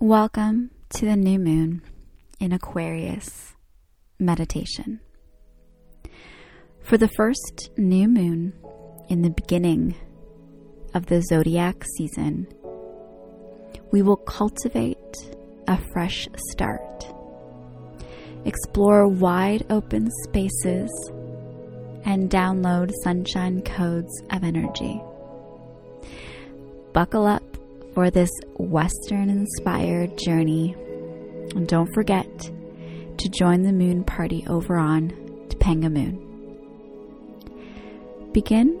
Welcome to the new moon in Aquarius meditation. For the first new moon in the beginning of the zodiac season, we will cultivate a fresh start, explore wide open spaces, and download sunshine codes of energy. Buckle up for this Western inspired journey. And don't forget to join the moon party over on Topanga Moon. Begin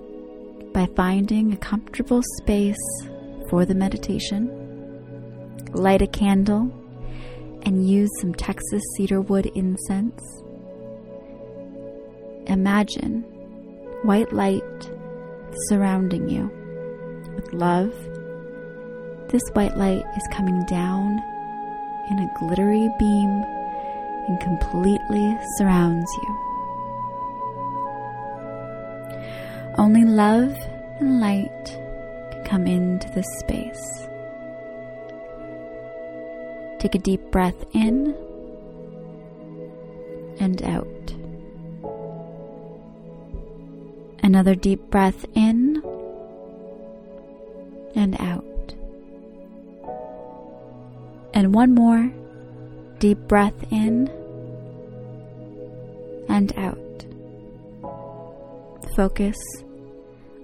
by finding a comfortable space for the meditation. Light a candle and use some Texas cedarwood incense. Imagine white light surrounding you with love this white light is coming down in a glittery beam and completely surrounds you. Only love and light can come into this space. Take a deep breath in and out. Another deep breath in and out. And one more deep breath in and out. Focus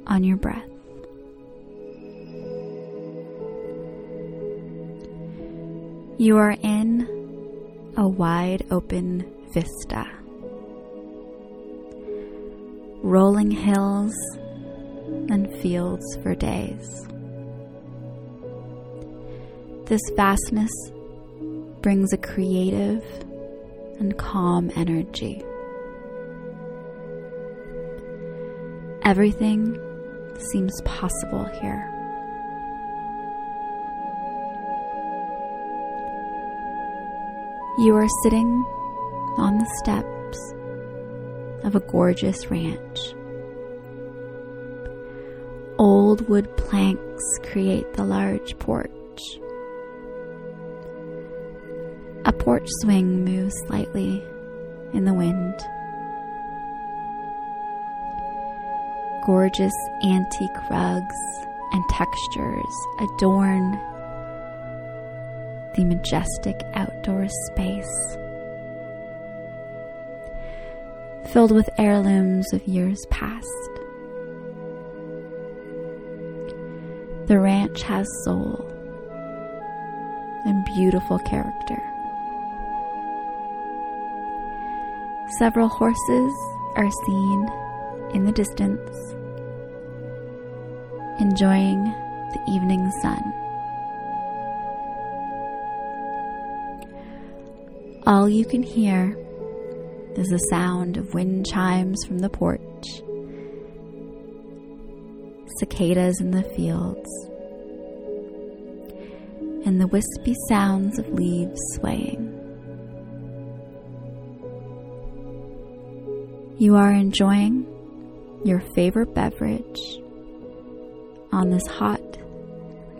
on your breath. You are in a wide open vista. Rolling hills and fields for days. This vastness brings a creative and calm energy. Everything seems possible here. You are sitting on the steps of a gorgeous ranch. Old wood planks create the large porch. Porch swing moves slightly in the wind. Gorgeous antique rugs and textures adorn the majestic outdoor space. Filled with heirlooms of years past. The ranch has soul and beautiful character. Several horses are seen in the distance, enjoying the evening sun. All you can hear is the sound of wind chimes from the porch, cicadas in the fields, and the wispy sounds of leaves swaying. You are enjoying your favorite beverage on this hot,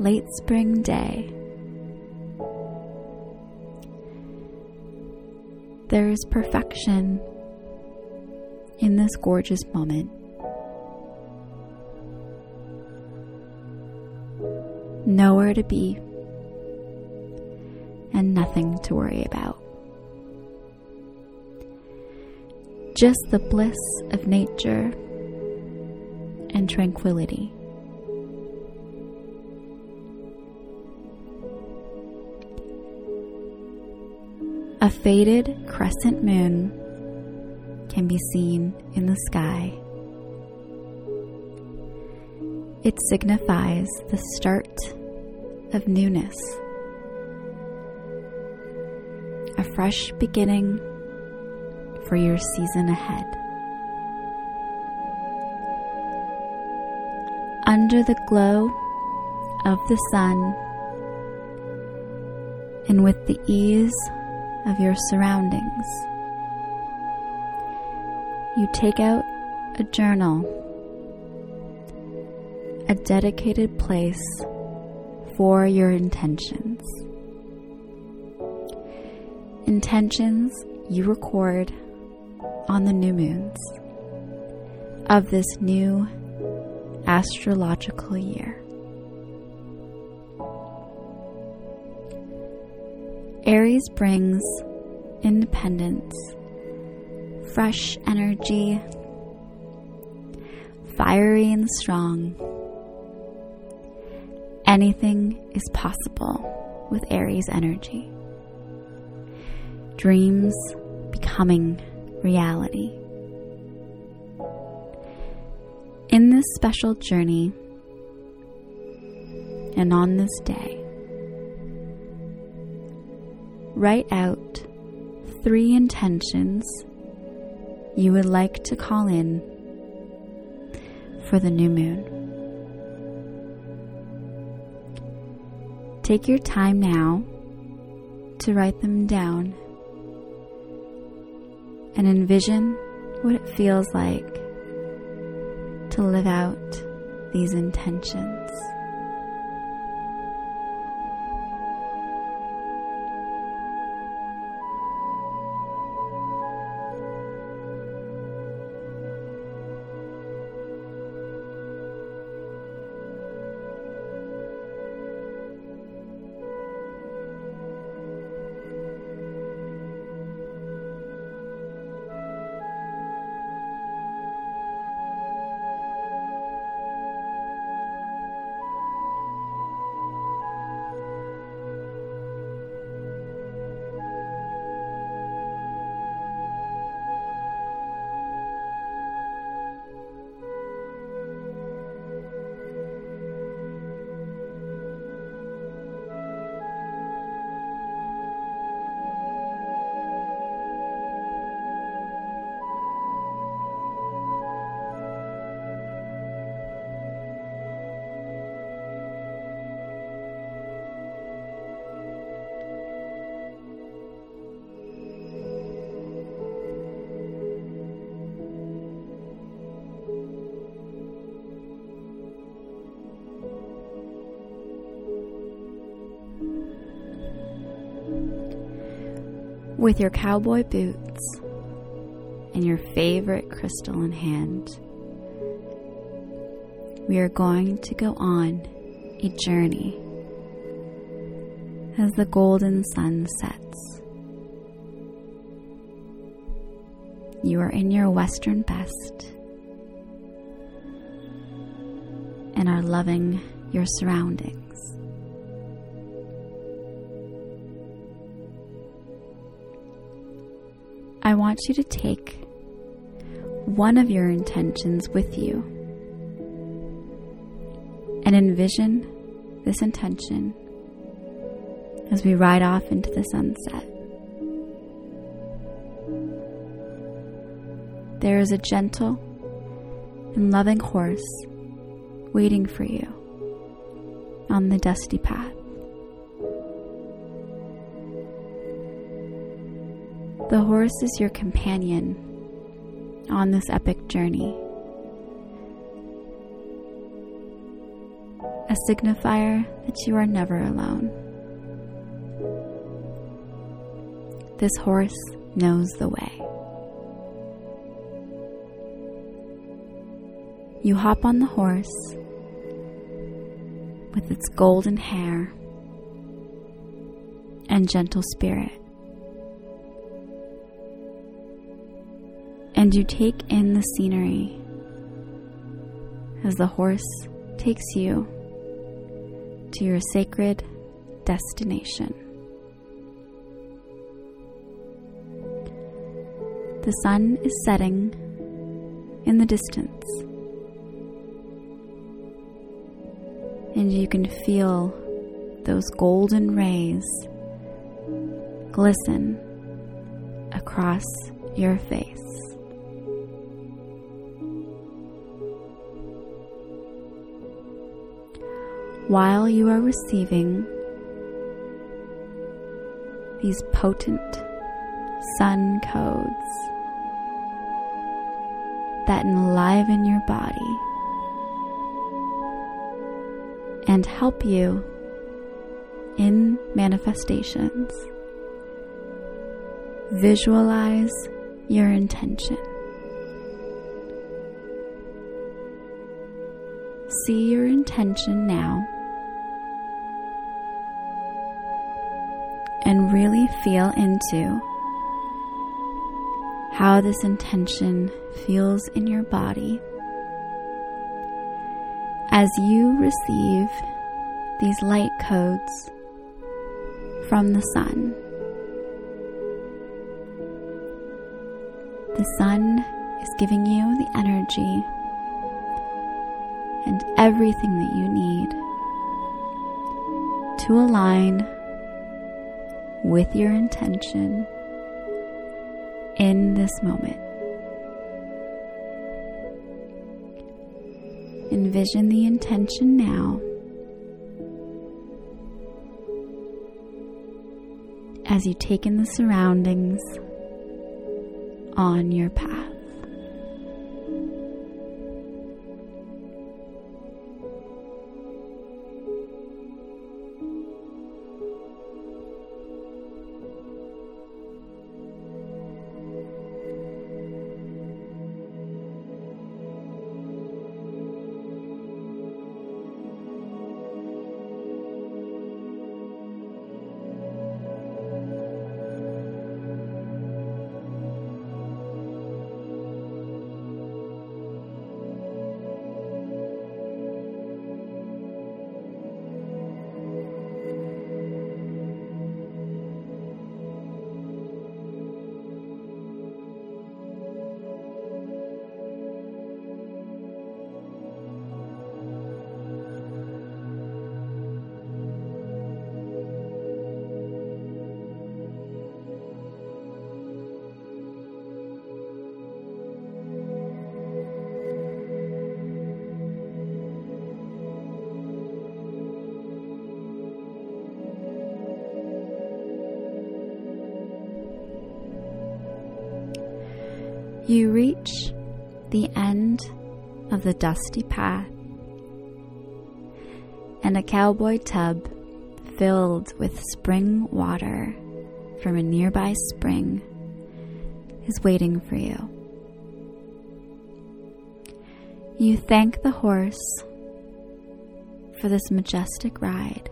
late spring day. There is perfection in this gorgeous moment. Nowhere to be and nothing to worry about. Just the bliss of nature and tranquility. A faded crescent moon can be seen in the sky. It signifies the start of newness, a fresh beginning for your season ahead. Under the glow of the sun and with the ease of your surroundings, you take out a journal, a dedicated place for your intentions. intentions you record on the new moons of this new astrological year. Aries brings independence, fresh energy, fiery and strong. Anything is possible with Aries energy. Dreams becoming reality. In this special journey and on this day, write out three intentions you would like to call in for the new moon. Take your time now to write them down and envision what it feels like to live out these intentions. With your cowboy boots and your favorite crystal in hand, we are going to go on a journey as the golden sun sets. You are in your western best and are loving your surroundings. Want you to take one of your intentions with you and envision this intention as we ride off into the sunset. There is a gentle and loving horse waiting for you on the dusty path. The horse is your companion on this epic journey, a signifier that you are never alone. This horse knows the way. You hop on the horse with its golden hair and gentle spirit. And you take in the scenery as the horse takes you to your sacred destination. The sun is setting in the distance, and you can feel those golden rays glisten across your face. While you are receiving these potent sun codes that enliven your body and help you in manifestations. Visualize your intention. See your intention now and really feel into how this intention feels in your body as you receive these light codes from the sun. The sun is giving you the energy and everything that you need to align with your intention in this moment. Envision the intention now as you take in the surroundings on your path. You reach the end of the dusty path, and a cowboy tub filled with spring water from a nearby spring is waiting for you. You thank the horse for this majestic ride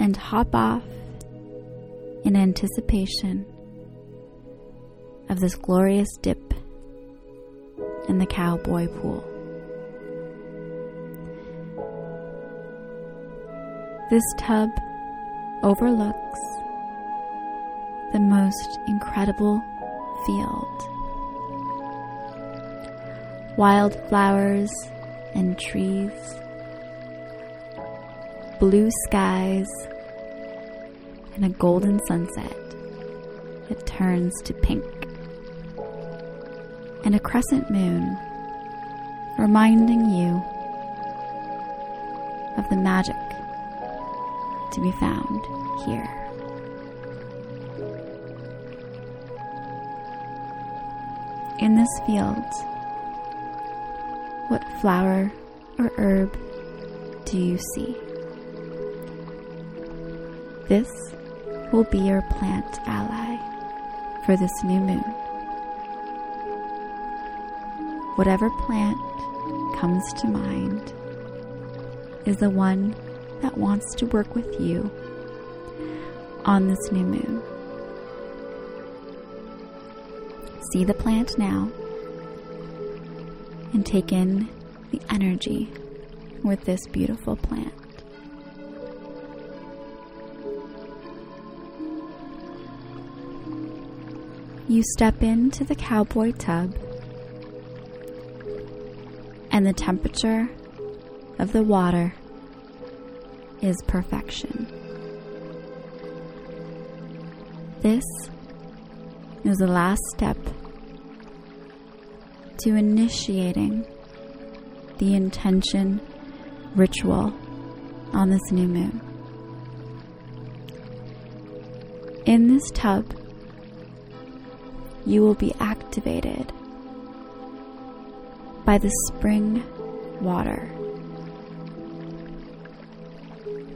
and hop off in anticipation of this glorious dip in the cowboy pool. This tub overlooks the most incredible field. Wildflowers and trees, blue skies, and a golden sunset that turns to pink and a crescent moon, reminding you of the magic to be found here. In this field, what flower or herb do you see? This will be your plant ally for this new moon. Whatever plant comes to mind is the one that wants to work with you on this new moon. See the plant now and take in the energy with this beautiful plant. You step into the cowboy tub and the temperature of the water is perfection. This is the last step to initiating the intention ritual on this new moon. In this tub, you will be activated by the spring water.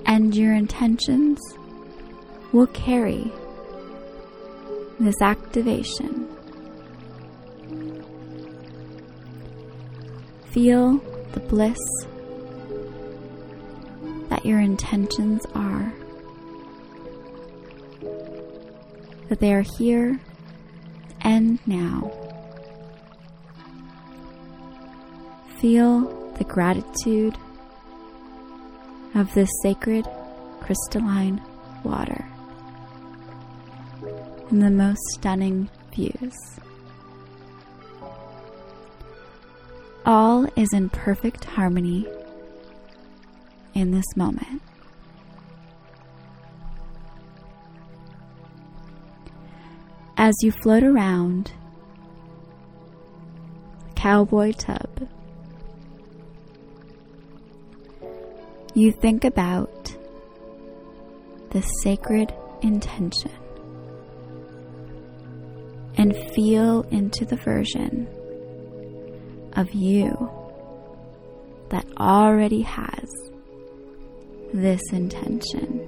And your intentions will carry this activation. Feel the bliss that your intentions are, that they are here and now. Feel the gratitude of this sacred crystalline water and the most stunning views. All is in perfect harmony in this moment. As you float around the cowboy tub, you think about the sacred intention and feel into the version of you that already has this intention.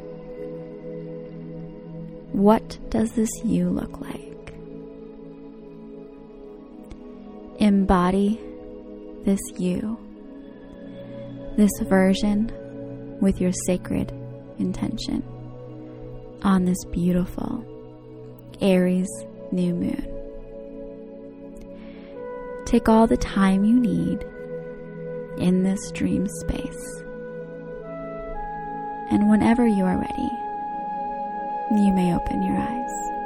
What does this you look like? Embody this you, this version with your sacred intention on this beautiful Aries new moon. Take all the time you need in this dream space. And whenever you are ready, you may open your eyes.